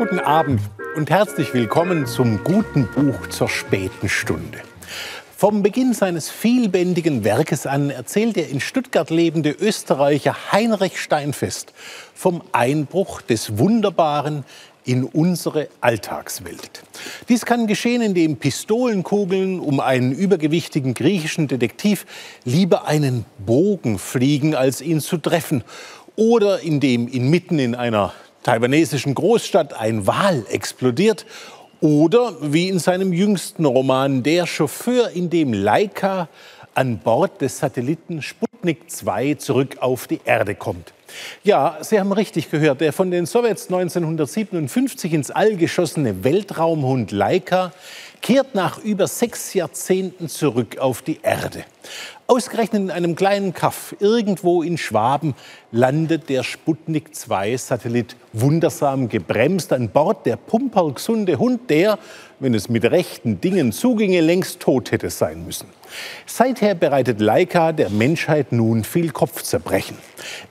Guten Abend und herzlich willkommen zum guten Buch zur späten Stunde. Vom Beginn seines vielbändigen Werkes an erzählt der in Stuttgart lebende Österreicher Heinrich Steinfest vom Einbruch des Wunderbaren in unsere Alltagswelt. Dies kann geschehen, indem Pistolenkugeln um einen übergewichtigen griechischen Detektiv lieber einen Bogen fliegen, als ihn zu treffen. Oder indem inmitten in einer taiwanesischen Großstadt ein Wal explodiert oder wie in seinem jüngsten Roman Der Chauffeur, in dem Laika an Bord des Satelliten Sputnik 2 zurück auf die Erde kommt. Ja, Sie haben richtig gehört. Der von den Sowjets 1957 ins All geschossene Weltraumhund Laika kehrt nach über sechs Jahrzehnten zurück auf die Erde. Ausgerechnet in einem kleinen Kaff irgendwo in Schwaben landet der Sputnik 2-Satellit wundersam gebremst an Bord der pumperlgesunde Hund, der, wenn es mit rechten Dingen zuginge, längst tot hätte sein müssen. Seither bereitet Leica der Menschheit nun viel Kopfzerbrechen.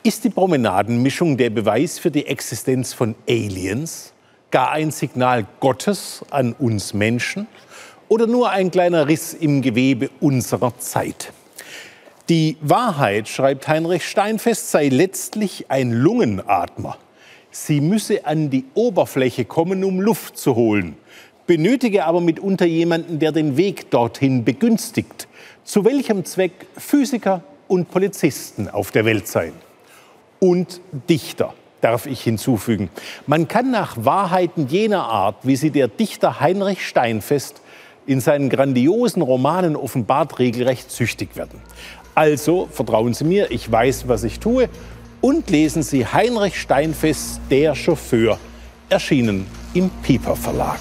Ist die Promenadenmischung der Beweis für die Existenz von Aliens? Gar ein Signal Gottes an uns Menschen? Oder nur ein kleiner Riss im Gewebe unserer Zeit? Die Wahrheit, schreibt Heinrich Steinfest, sei letztlich ein Lungenatmer. Sie müsse an die Oberfläche kommen, um Luft zu holen, benötige aber mitunter jemanden, der den Weg dorthin begünstigt. Zu welchem Zweck Physiker und Polizisten auf der Welt seien. Und Dichter, darf ich hinzufügen. Man kann nach Wahrheiten jener Art, wie sie der Dichter Heinrich Steinfest in seinen grandiosen Romanen offenbart, regelrecht süchtig werden. Also vertrauen Sie mir, ich weiß, was ich tue. Und lesen Sie Heinrich Steinfest, Der Chauffeur, erschienen im Pieper Verlag.